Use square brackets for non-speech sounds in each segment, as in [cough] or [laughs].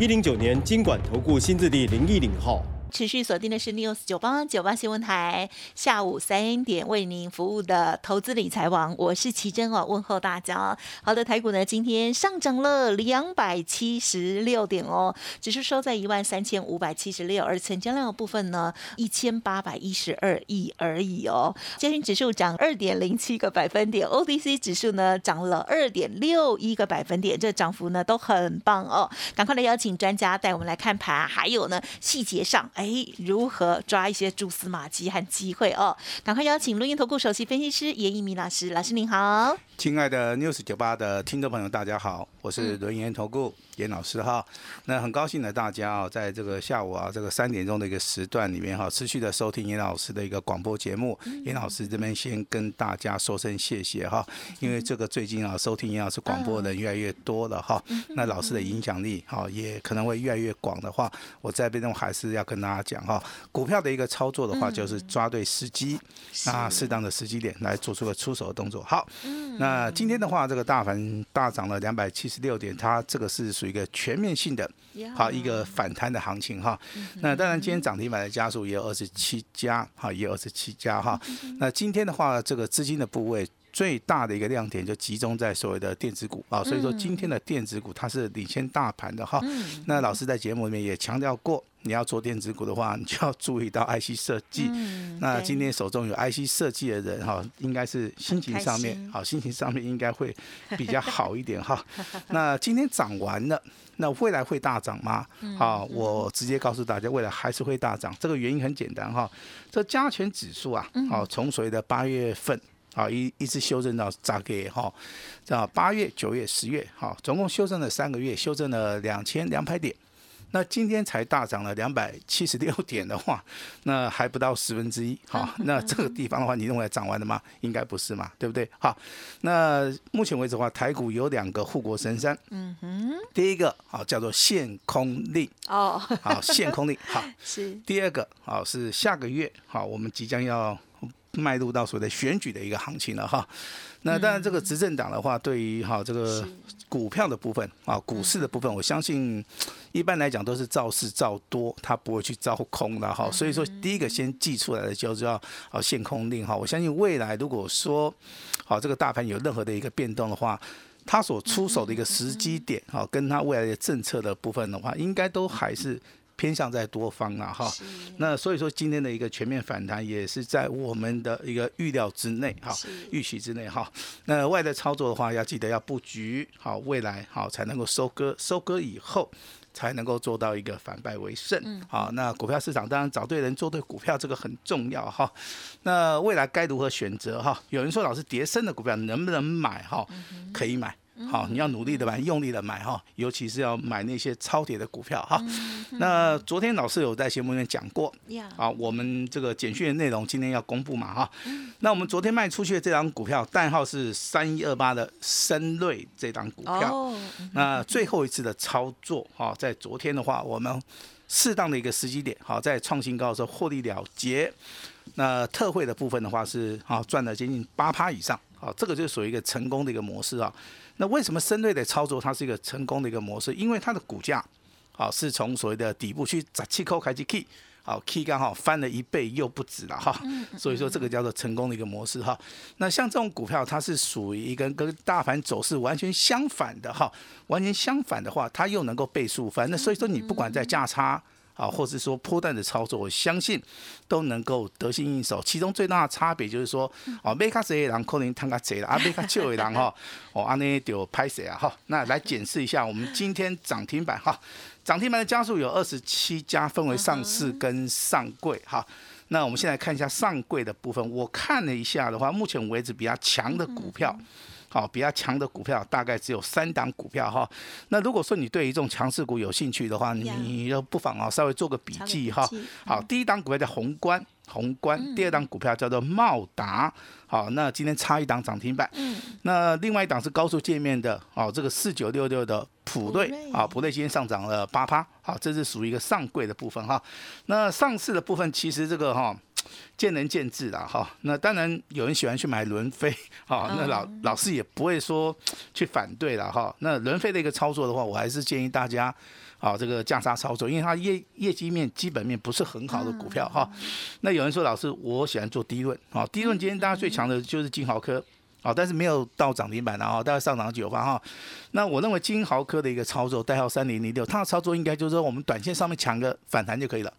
一零九年经管投顾新字第零一零号。持续锁定的是 News 九八九八新闻台，下午三点为您服务的投资理财王，我是奇珍哦，问候大家。好的，台股呢今天上涨了两百七十六点哦，指数收在一万三千五百七十六，而成交量的部分呢一千八百一十二亿而已哦。加权指数涨二点零七个百分点，ODC 指数呢涨了二点六一个百分点，这涨幅呢都很棒哦。赶快来邀请专家带我们来看盘，还有呢细节上。哎，如何抓一些蛛丝马迹和机会哦？赶快邀请录音投顾首席分析师严一鸣老师，老师您好。亲爱的 News 九八的听众朋友，大家好，我是轮研投顾严老师哈。那很高兴的大家啊，在这个下午啊，这个三点钟的一个时段里面哈，持续的收听严老师的一个广播节目。严老师这边先跟大家说声谢谢哈，因为这个最近啊，收听严老师广播的人越来越多了哈。那老师的影响力哈，也可能会越来越广的话，我在这边还是要跟大家讲哈，股票的一个操作的话，就是抓对时机，啊适当的时机点来做出个出手的动作。好，那。那今天的话，这个大盘大涨了两百七十六点，它这个是属于一个全面性的，好一个反弹的行情哈。那当然，今天涨停板的家数也有二十七家，哈，也有二十七家哈。那今天的话，这个资金的部位最大的一个亮点就集中在所谓的电子股啊，所以说今天的电子股它是领先大盘的哈。那老师在节目里面也强调过。你要做电子股的话，[laughs] 你就要注意到 IC 设计。那今天手中有 IC 设计的人哈，应该是心情上面好，心情上面应该会比较好一点哈。[laughs] 那今天涨完了，那未来会大涨吗？好，我直接告诉大家，未来还是会大涨。这个原因很简单哈，这加权指数啊，好，从所谓的八月份啊一一直修正到大概哈，这八月、九月、十月，好，总共修正了三个月，修正了两千两百点。那今天才大涨了两百七十六点的话，[laughs] 那还不到十分之一，好，[laughs] 那这个地方的话，你认为涨完了吗？应该不是嘛，对不对？好，那目前为止的话，台股有两个护国神山，嗯哼，第一个好叫做限空令，哦，好限空令，好 [laughs] 是，第二个好是下个月好，我们即将要迈入到所谓的选举的一个行情了哈。那当然，这个执政党的话，对于哈这个股票的部分啊，股市的部分，我相信一般来讲都是造势造多，他不会去造空的哈。所以说，第一个先寄出来的就是要啊限空令哈。我相信未来如果说好这个大盘有任何的一个变动的话，他所出手的一个时机点哈，跟他未来的政策的部分的话，应该都还是。偏向在多方啊，哈，那所以说今天的一个全面反弹也是在我们的一个预料之内，哈，预期之内，哈。那外在操作的话，要记得要布局好未来，好才能够收割，收割以后才能够做到一个反败为胜，好。那股票市场当然找对人做对股票这个很重要，哈。那未来该如何选择，哈？有人说老师跌升的股票能不能买，哈？可以买。好，你要努力的买，用力的买哈，尤其是要买那些超跌的股票哈。那昨天老师有在节目里面讲过，啊，我们这个简讯的内容今天要公布嘛哈。那我们昨天卖出去的这张股票代号是三一二八的深瑞这张股票，那最后一次的操作哈，在昨天的话，我们适当的一个时机点，好，在创新高的时候获利了结。那特惠的部分的话是啊，赚了接近八趴以上，好，这个就属于一个成功的一个模式啊。那为什么深瑞的操作它是一个成功的一个模式？因为它的股价，好是从所谓的底部去砸气扣开机 key，好 key 刚好翻了一倍又不止了哈，所以说这个叫做成功的一个模式哈。那像这种股票，它是属于一个跟大盘走势完全相反的哈，完全相反的话，它又能够倍数翻。那所以说你不管在价差。啊，或是说破蛋的操作，我相信都能够得心应手。其中最大的差别就是说，哦，买卡谁人可能贪卡贼了，啊，买卡旧的人 [laughs] 哈，哦，安尼就拍谁啊哈。那来检视一下，我们今天涨停板哈，涨停板的家数有二十七家，分为上市跟上柜哈。那我们现在看一下上柜的部分，我看了一下的话，目前为止比较强的股票。好，比较强的股票大概只有三档股票哈。那如果说你对于这种强势股有兴趣的话，你要不妨啊稍微做个笔记哈。好，第一档股票叫宏观。宏观，第二档股票叫做茂达，好，那今天差一档涨停板，嗯，那另外一档是高速界面的，哦，这个四九六六的普瑞，啊，普瑞今天上涨了八趴，好，这是属于一个上柜的部分哈，那上市的部分其实这个哈见仁见智啦哈，那当然有人喜欢去买轮飞，[laughs] 哈，那老老师也不会说去反对了哈，那轮飞的一个操作的话，我还是建议大家。啊，这个价差操作，因为它业业绩面、基本面不是很好的股票哈。那有人说，老师，我喜欢做低论，啊，低论今天大家最强的就是金豪科，好，但是没有到涨停板然后，大概上涨九八哈。那我认为金豪科的一个操作，代号三零零六，它的操作应该就是说，我们短线上面抢个反弹就可以了。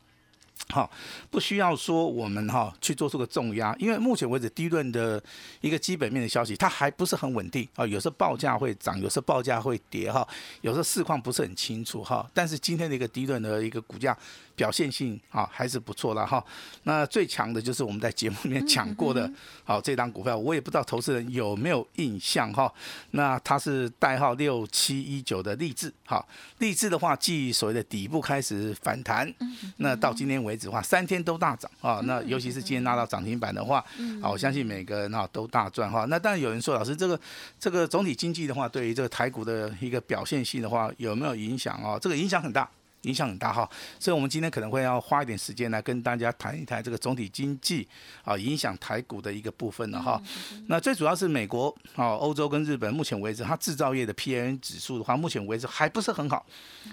好，不需要说我们哈去做出个重压，因为目前为止低论的一个基本面的消息，它还不是很稳定啊，有时候报价会涨，有时候报价会跌哈，有时候市况不是很清楚哈。但是今天的一个低论的一个股价。表现性啊还是不错的哈，那最强的就是我们在节目里面讲过的，好这张股票我也不知道投资人有没有印象哈，那它是代号六七一九的励志，好励志的话，继所谓的底部开始反弹，那到今天为止的话，三天都大涨啊，那尤其是今天拉到涨停板的话，啊我相信每个人啊都大赚哈，那当然有人说老师这个这个总体经济的话，对于这个台股的一个表现性的话有没有影响啊？这个影响很大。影响很大哈，所以我们今天可能会要花一点时间来跟大家谈一谈这个总体经济啊影响台股的一个部分了哈。那最主要是美国啊、欧洲跟日本，目前为止它制造业的 P N 指数的话，目前为止还不是很好，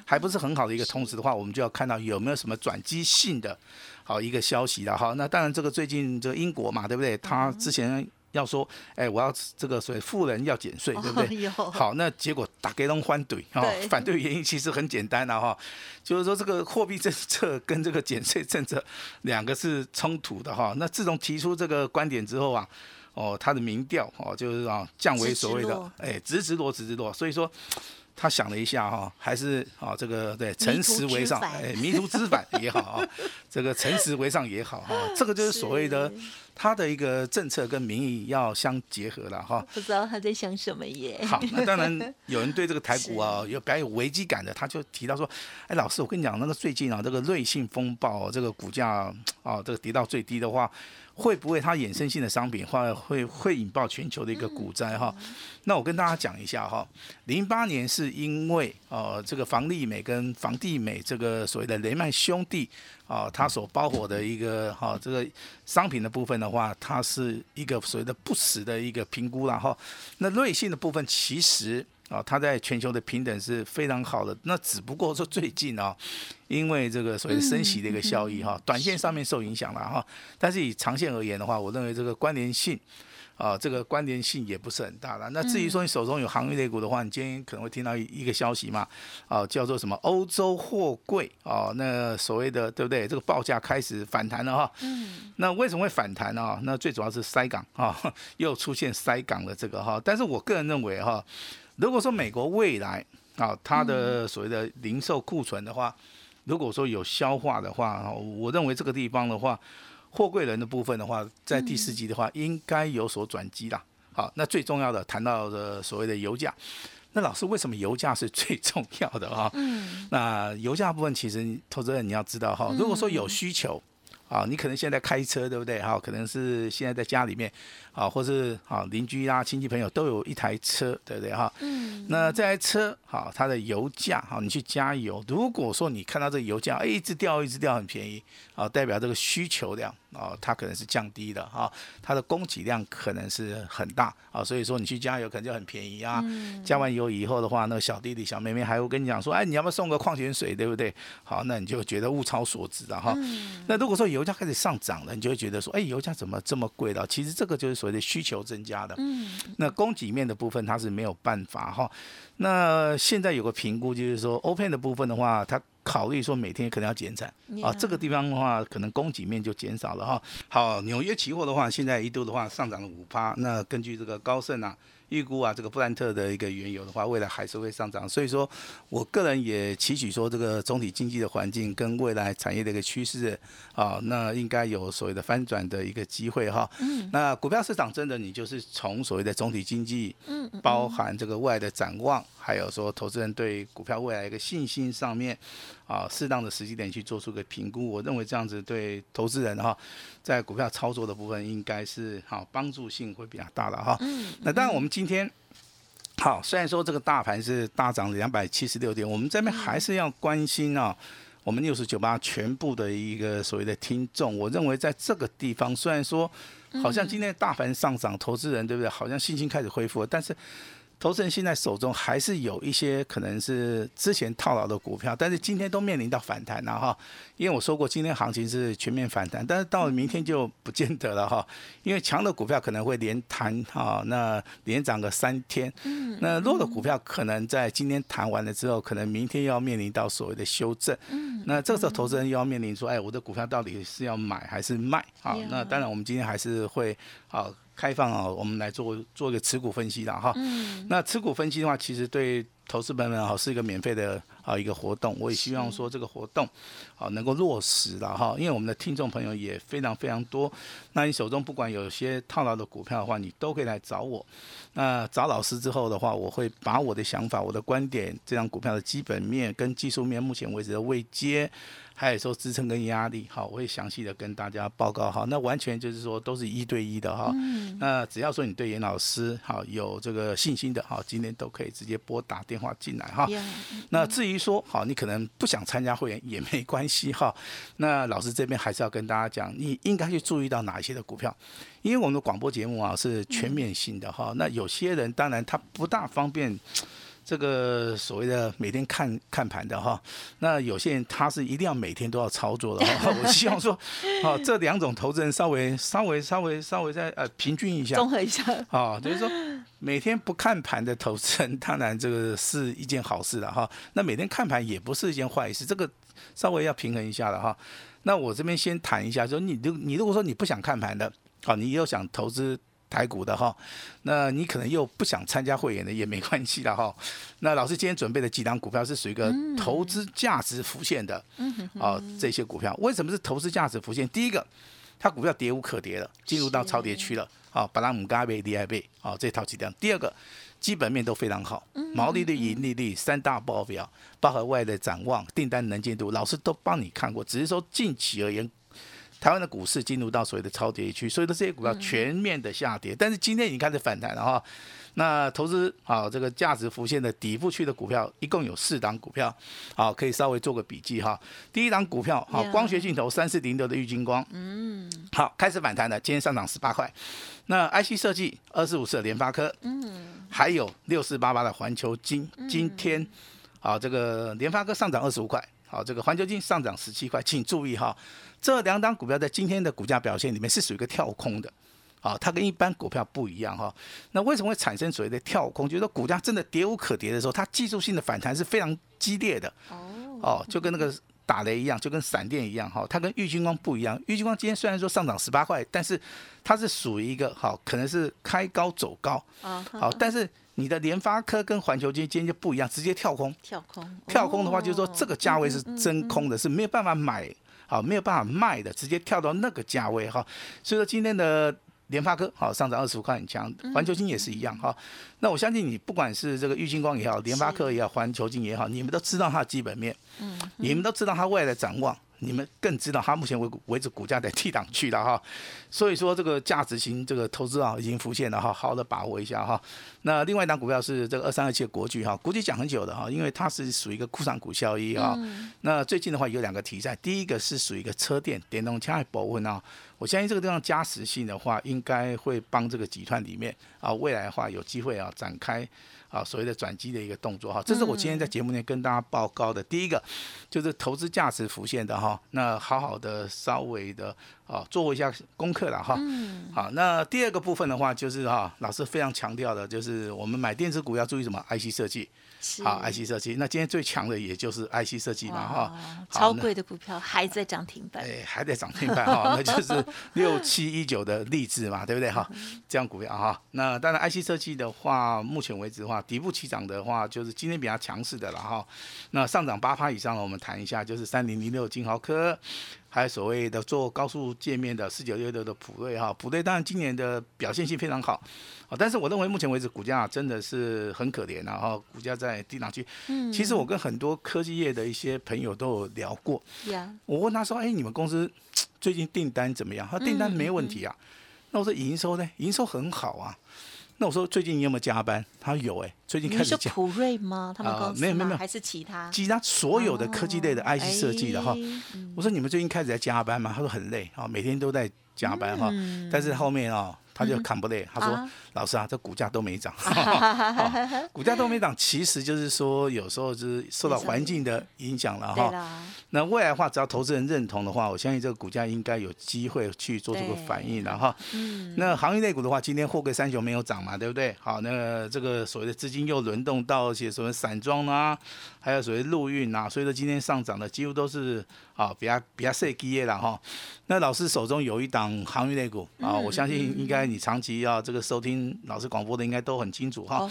还不是很好的一个同时的话，我们就要看到有没有什么转机性的好一个消息了哈。那当然这个最近这个英国嘛，对不对？它之前。要说，哎，我要这个所谓富人要减税，对不对？好，那结果打给龙欢怼哈，反对原因其实很简单了哈，就是说这个货币政策跟这个减税政策两个是冲突的哈。那自从提出这个观点之后啊，哦，他的民调哦就是啊降为所谓的哎直直落直直落，所以说。他想了一下哈，还是啊这个对诚实为上，哎迷途知返也好啊，这个诚实为上也好哈，这个就是所谓的 [laughs] 他的一个政策跟民意要相结合了哈。不知道他在想什么耶？好，那当然 [laughs] 有人对这个台股啊有比较有危机感的，他就提到说，哎老师，我跟你讲那个最近啊这个瑞信风暴这个股价啊这个跌到最低的话。会不会它衍生性的商品话会会引爆全球的一个股灾哈？那我跟大家讲一下哈，零八年是因为呃这个房利美跟房地美这个所谓的雷曼兄弟啊，它所包裹的一个哈这个商品的部分的话，它是一个所谓的不实的一个评估了哈。那瑞信的部分其实。啊，它在全球的平等是非常好的，那只不过说最近啊，因为这个所谓升息的一个效益哈，短线上面受影响了哈，但是以长线而言的话，我认为这个关联性啊，这个关联性也不是很大了。那至于说你手中有航运类股的话，你今天可能会听到一个消息嘛，啊，叫做什么欧洲货柜啊，那所谓的对不对？这个报价开始反弹了哈。嗯。那为什么会反弹呢？那最主要是塞港啊，[laughs] 又出现塞港的这个哈，但是我个人认为哈。如果说美国未来啊，它的所谓的零售库存的话，如果说有消化的话，我认为这个地方的话，货柜人的部分的话，在第四季的话，应该有所转机啦。好，那最重要的谈到的所谓的油价，那老师为什么油价是最重要的哈？嗯，那油价部分其实投资人你要知道哈，如果说有需求。啊，你可能现在开车，对不对？哈，可能是现在在家里面，啊，或是啊邻居啊亲戚朋友都有一台车，对不对？哈，嗯，那这台车，好，它的油价，好，你去加油，如果说你看到这个油价，哎，一直掉，一直掉，很便宜，啊，代表这个需求量。哦，它可能是降低的哈，它的供给量可能是很大啊，所以说你去加油可能就很便宜啊。加完油以后的话，那个小弟弟小妹妹还会跟你讲说，哎，你要不要送个矿泉水，对不对？好，那你就觉得物超所值了哈。那如果说油价开始上涨了，你就会觉得说，哎，油价怎么这么贵了？其实这个就是所谓的需求增加的。嗯。那供给面的部分它是没有办法哈。那现在有个评估就是说，Open 的部分的话，它。考虑说每天可能要减产啊，这个地方的话可能供给面就减少了哈。好，纽约期货的话，现在一度的话上涨了五趴。那根据这个高盛啊预估啊，这个布兰特的一个原油的话，未来还是会上涨。所以说我个人也期许说，这个总体经济的环境跟未来产业的一个趋势啊，那应该有所谓的翻转的一个机会哈。嗯。那股票市场真的，你就是从所谓的总体经济，嗯，包含这个未来的展望，还有说投资人对股票未来一个信心上面，啊，适当的时机点去做出个评估。我认为这样子对投资人哈，在股票操作的部分应该是好帮助性会比较大的哈。嗯。那当然我们。今天好，虽然说这个大盘是大涨两百七十六点，我们这边还是要关心啊，我们六十九八全部的一个所谓的听众。我认为在这个地方，虽然说好像今天大盘上涨，投资人对不对？好像信心开始恢复，但是。投资人现在手中还是有一些可能是之前套牢的股票，但是今天都面临到反弹了哈。因为我说过，今天行情是全面反弹，但是到了明天就不见得了哈。因为强的股票可能会连弹哈，那连涨个三天。嗯。那弱的股票可能在今天弹完了之后，可能明天要面临到所谓的修正。嗯。那这个时候投资人又要面临说，哎，我的股票到底是要买还是卖？好，那当然我们今天还是会好。开放啊，我们来做做一个持股分析的哈。嗯。那持股分析的话，其实对投资朋友们好是一个免费的啊一个活动。我也希望说这个活动啊能够落实了哈，因为我们的听众朋友也非常非常多。那你手中不管有些套牢的股票的话，你都可以来找我。那找老师之后的话，我会把我的想法、我的观点，这张股票的基本面跟技术面，目前为止的未接。还有说支撑跟压力，好，我会详细的跟大家报告哈。那完全就是说都是一对一的哈。那只要说你对严老师好有这个信心的哈，今天都可以直接拨打电话进来哈。那至于说好，你可能不想参加会员也没关系哈。那老师这边还是要跟大家讲，你应该去注意到哪一些的股票，因为我们的广播节目啊是全面性的哈。那有些人当然他不大方便。这个所谓的每天看看盘的哈，那有些人他是一定要每天都要操作的哈。[laughs] 我希望说，好这两种投资人稍微稍微稍微稍微再呃平均一下，综合一下。啊，就是说每天不看盘的投资人，当然这个是一件好事了哈。那每天看盘也不是一件坏事，这个稍微要平衡一下了哈。那我这边先谈一下，说你如你如果说你不想看盘的，好，你又想投资。台股的哈，那你可能又不想参加会员的也没关系的哈。[laughs] 那老师今天准备的几档股票是属于一个投资价值浮现的，啊，这些股票为什么是投资价值浮现？第一个，它股票跌无可跌了，进入到超跌区了，啊，巴拉姆嘎贝、迪埃贝，啊，这套几档。第二个，基本面都非常好，毛利率、盈利率三大报表，包含外的展望、订单能见度，老师都帮你看过，只是说近期而言。台湾的股市进入到所谓的超跌区，所以说这些股票全面的下跌。但是今天已经开始反弹了哈。那投资好这个价值浮现的底部区的股票，一共有四档股票，好可以稍微做个笔记哈。第一档股票好，光学镜头三四零六的玉金光，嗯，好开始反弹了，今天上涨十八块。那 IC 设计二四五四的联发科，嗯，还有六四八八的环球金，今天好这个联发科上涨二十五块，好这个环球金上涨十七块，请注意哈。这两档股票在今天的股价表现里面是属于一个跳空的，啊，它跟一般股票不一样哈。那为什么会产生所谓的跳空？就是说股价真的跌无可跌的时候，它技术性的反弹是非常激烈的。哦，哦，就跟那个打雷一样，就跟闪电一样哈。它跟玉金光不一样，玉金光今天虽然说上涨十八块，但是它是属于一个好，可能是开高走高。啊，好，但是你的联发科跟环球金今天就不一样，直接跳空。跳空，跳空的话，就是说这个价位是真空的，是没有办法买。好，没有办法卖的，直接跳到那个价位哈。所以说今天的联发科好上涨二十五块很强，环球金也是一样哈。那我相信你不管是这个玉金光也好，联发科也好，环球金也好，你们都知道它的基本面，嗯，你们都知道它未来的展望。你们更知道它目前为为止股价在 T 档去了哈，[laughs] 所以说这个价值型这个投资啊已经浮现了哈，好好的把握一下哈。那另外一档股票是这个二三二七的国巨哈，国巨讲很久的哈，因为它是属于一个库藏股效益啊。那最近的话有两个题材，第一个是属于一个车电电动车保温啊，我相信这个地方加持性的话，应该会帮这个集团里面啊未来的话有机会啊展开。啊，所谓的转机的一个动作哈，这是我今天在节目内跟大家报告的。第一个就是投资价值浮现的哈，那好好的稍微的啊做一下功课了哈。好，那第二个部分的话就是哈，老师非常强调的就是我们买电子股要注意什么？IC 设计。好，IC 设计。那今天最强的也就是 IC 设计嘛，哈超贵的股票还在涨停板，哎，还在涨停板哈，[laughs] 那就是六七一九的励志嘛，对不对哈？这样股票哈，那当然 IC 设计的话，目前为止的话，底部起涨的话，就是今天比较强势的了哈。那上涨八趴以上呢，我们谈一下，就是三零零六金豪科，还有所谓的做高速界面的四九六六的普瑞哈，普瑞当然今年的表现性非常好啊，但是我认为目前为止股价真的是很可怜然后股价在低档区。嗯其实我跟很多科技业的一些朋友都有聊过，呀，我问他说：“哎，你们公司最近订单怎么样？”他说订单没问题啊。那我说营收呢？营收很好啊。那我说最近你有没有加班？他说有哎、最近你开始加。是普瑞吗？他们啊公司没有没有没有吗还是其他？其他所有的科技类的 IC 设计的哈，我说你们最近开始在加班吗？他说很累啊，每天都在加班哈。嗯但是后面哦，他就看不累，他说啊：“老师啊，这股价都没涨，[laughs] 哦股价都没涨，其实就是说有时候就是受到环境的影响了哈。那未来的话，只要投资人认同的话，我相信这个股价应该有机会去做这个反应了哈。嗯，那行业类股的话，今天货柜三雄没有涨嘛，对不对？好，那这个所谓的资金又轮动到一些什么散装啊，还有所谓陆运啊，所以说今天上涨的几乎都是啊比较比较设基业了哈。那老师手中有一档航运类股啊，嗯我相信应该你长期要这个收听老师广播的，应该都很清楚哈。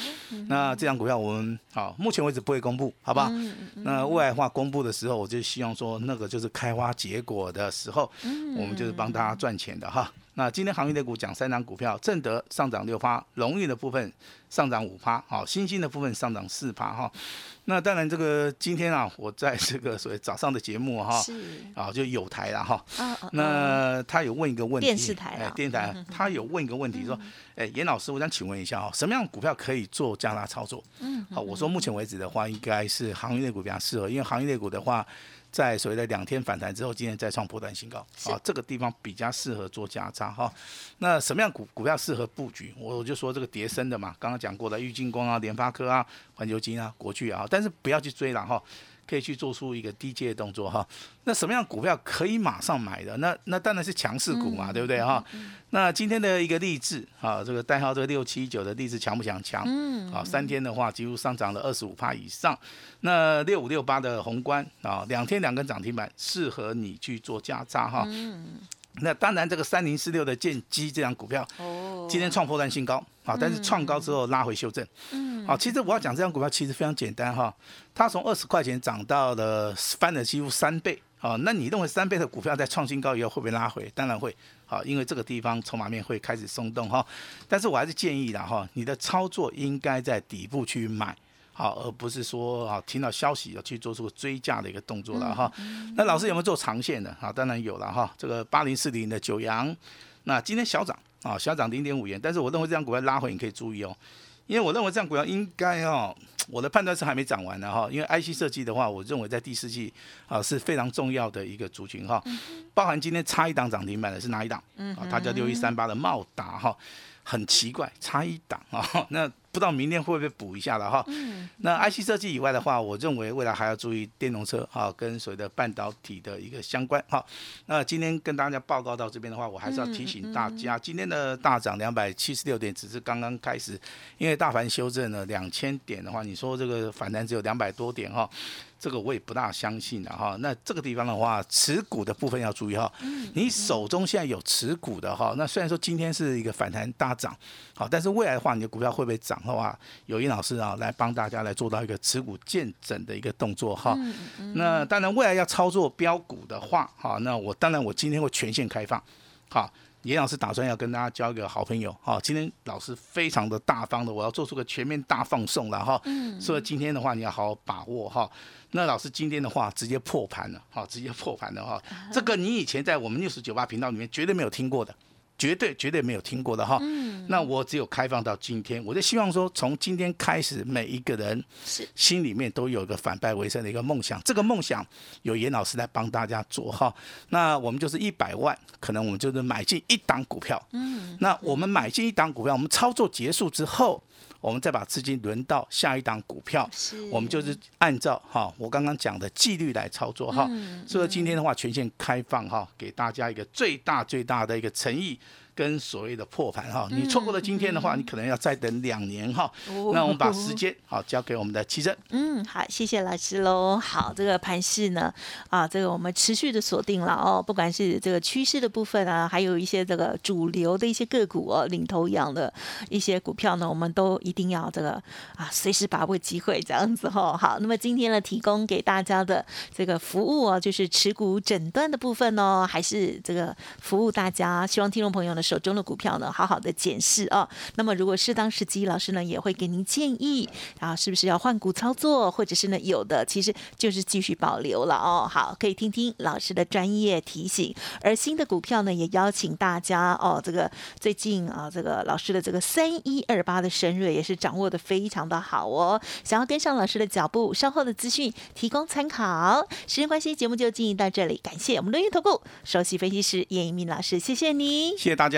那这张股票我们好，目前为止不会公布，好不好？嗯嗯那未来化公布的时候，我就希望说那个就是开花结果的时候，嗯我们就是帮大家赚钱的哈。那今天行业类股讲三档股票，正德上涨六趴，荣誉的部分上涨五趴，好，新兴的部分上涨四趴哈。那当然这个今天啊，我在这个所谓早上的节目哈，是，啊就有台了哈。那他有问一个问题，电视台电视台，他有问一个问题说，哎，严老师，我想请问一下哦，什么样的股票可以做加大操作？嗯，好，我说目前为止的话，应该是行业类股比较适合，因为行业类股的话，在所谓的两天反弹之后，今天再创波段新高，是啊，这个地方比较适合做加仓哈。那什么样股股票适合布局？我就说这个叠升的嘛，刚刚讲过的玉金光啊、联发科啊、环球金啊、国巨啊，但是不要去追了哈。可以去做出一个低阶的动作哈。那什么样股票可以马上买的？那那当然是强势股嘛，对不对哈？那今天的一个励志啊，这个代号这个六七九的励志强不强？强。嗯，啊，三天的话几乎上涨了二十五趴以上。那六五六八的宏观啊，两天两根涨停板，适合你去做加差哈。嗯，那当然，这个三零四六的建基这张股票哦，今天创破断新高啊，但是创高之后拉回修正。嗯，好，其实我要讲这张股票其实非常简单哈，它从二十块钱涨到了翻了几乎三倍。啊，那你认为三倍的股票在创新高以后会不会拉回？当然会。好，因为这个地方筹码面会开始松动哈。但是我还是建议啦哈，你的操作应该在底部去买。好，而不是说啊听到消息要去做出追价的一个动作了哈。那老师有没有做长线的？啊，当然有了哈。这个八零四零的九阳，那今天小涨啊，小涨零点五元，但是我认为这张股票拉回你可以注意哦，因为我认为这张股票应该哦，[tsk] 我的判断是还没涨完的哈。因为 IC 设计的话，我认为在第四季啊是非常重要的一个族群哈，包含今天差一档涨停板的是哪一档？啊，它叫六一三八的茂达哈，很奇怪，差一档啊，那不知道明天会不会补一下了哈。那 IC 设计以外的话，我认为未来还要注意电动车啊，跟所谓的半导体的一个相关哈。那今天跟大家报告到这边的话，我还是要提醒大家，今天的大涨两百七十六点只是刚刚开始，因为大盘修正了两千点的话，你说这个反弹只有两百多点哈。这个我也不大相信的哈。那这个地方的话，持股的部分要注意哈。你手中现在有持股的哈，那虽然说今天是一个反弹大涨，好，但是未来的话，你的股票会不会涨的话，有殷老师啊来帮大家来做到一个持股见证的一个动作哈。那当然，未来要操作标股的话，哈，那我当然我今天会全线开放，好。严老师打算要跟大家交一个好朋友，哈，今天老师非常的大方的，我要做出个全面大放送了哈，嗯所以今天的话你要好好把握哈。那老师今天的话直接破盘了，哈，直接破盘了哈，[laughs] 这个你以前在我们六十九八频道里面绝对没有听过的，绝对绝对没有听过的哈。那我只有开放到今天，我就希望说，从今天开始，每一个人是心里面都有一个反败为胜的一个梦想。这个梦想有严老师来帮大家做哈。那我们就是一百万，可能我们就是买进一档股票。嗯。那我们买进一档股票，我们操作结束之后，我们再把资金轮到下一档股票。我们就是按照哈我刚刚讲的纪律来操作哈。所以今天的话，全线开放哈，给大家一个最大最大的一个诚意。跟所谓的破盘哈。你错过了今天的话，你可能要再等两年哈。那我们把时间好交给我们的奇珍。嗯，好，谢谢老师喽。好，这个盘势呢，啊，这个我们持续的锁定了哦，不管是这个趋势的部分啊，还有一些这个主流的一些个股哦，领头羊的一些股票呢，我们都一定要这个啊，随时把握机会这样子哈。好，那么今天呢，提供给大家的这个服务哦，就是持股诊断的部分哦，还是这个服务大家，希望听众朋友呢手中的股票呢，好好的检视哦。那么如果适当时机，老师呢也会给您建议，然后是不是要换股操作，或者是呢有的其实就是继续保留了哦。好，可以听听老师的专业提醒。而新的股票呢，也邀请大家哦，这个最近啊，这个老师的这个三一二八的深锐也是掌握的非常的好哦。想要跟上老师的脚步，稍后的资讯提供参考。时间关系，节目就进行到这里，感谢我们录音投顾首席分析师叶一鸣老师，谢谢你，谢谢大家。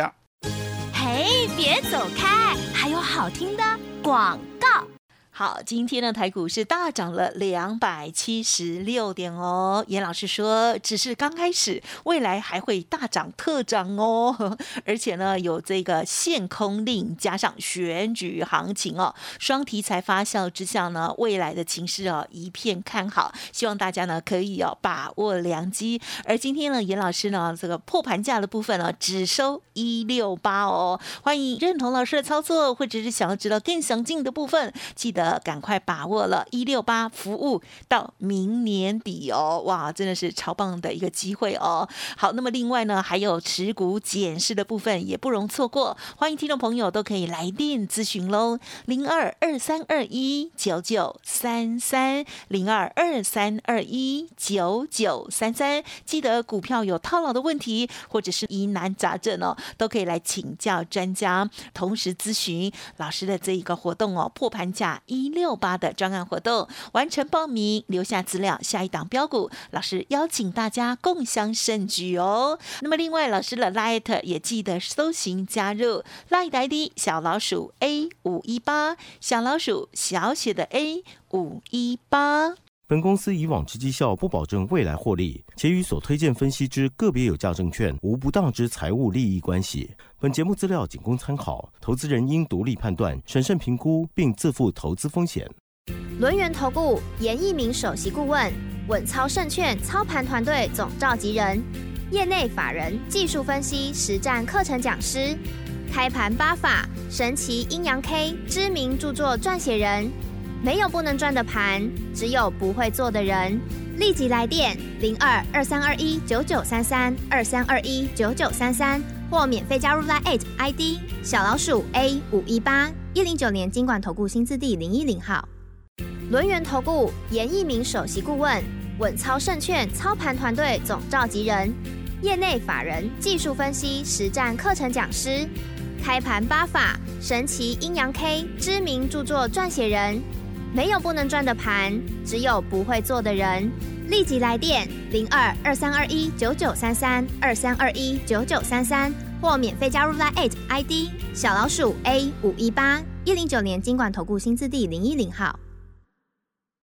别走开，还有好听的广告。好，今天的台股是大涨了两百七十六点哦。严老师说，只是刚开始，未来还会大涨特涨哦。[laughs] 而且呢，有这个限空令加上选举行情哦，双题材发酵之下呢，未来的情势哦一片看好。希望大家呢可以哦把握良机。而今天呢，严老师呢这个破盘价的部分呢只收一六八哦。欢迎认同老师的操作，或者是想要知道更详尽的部分，记得。赶快把握了，一六八服务到明年底哦，哇，真的是超棒的一个机会哦。好，那么另外呢，还有持股检视的部分也不容错过，欢迎听众朋友都可以来电咨询喽，零二二三二一九九三三零二二三二一九九三三，记得股票有套牢的问题或者是疑难杂症哦，都可以来请教专家，同时咨询老师的这一个活动哦，破盘价。一一六八的专案活动完成报名，留下资料，下一档标股，老师邀请大家共襄盛举哦。那么另外，老师的 Light 也记得搜寻加入 Light ID 小老鼠 A 五一八，小老鼠小写的 A 五一八。本公司以往之绩效不保证未来获利，且与所推荐分析之个别有价证券无不当之财务利益关系。本节目资料仅供参考，投资人应独立判断、审慎评估，并自负投资风险。轮源投顾严一鸣首席顾问，稳操胜券操盘团队总召集人，业内法人技术分析实战课程讲师，开盘八法神奇阴阳 K 知名著作撰写人。没有不能赚的盘，只有不会做的人。立即来电零二二三二一九九三三二三二一九九三三，或免费加入 Line ID 小老鼠 A 五一八一零九年经管投顾新字第零一零号。轮源投顾严一鸣首席顾问，稳操胜券操盘团队总召集人，业内法人技术分析实战课程讲师，开盘八法神奇阴阳 K 知名著作撰写人。没有不能赚的盘，只有不会做的人。立即来电零二二三二一九九三三二三二一九九三三，或免费加入 Line ID 小老鼠 A 五一八一零九年经管投顾新字第零一零号。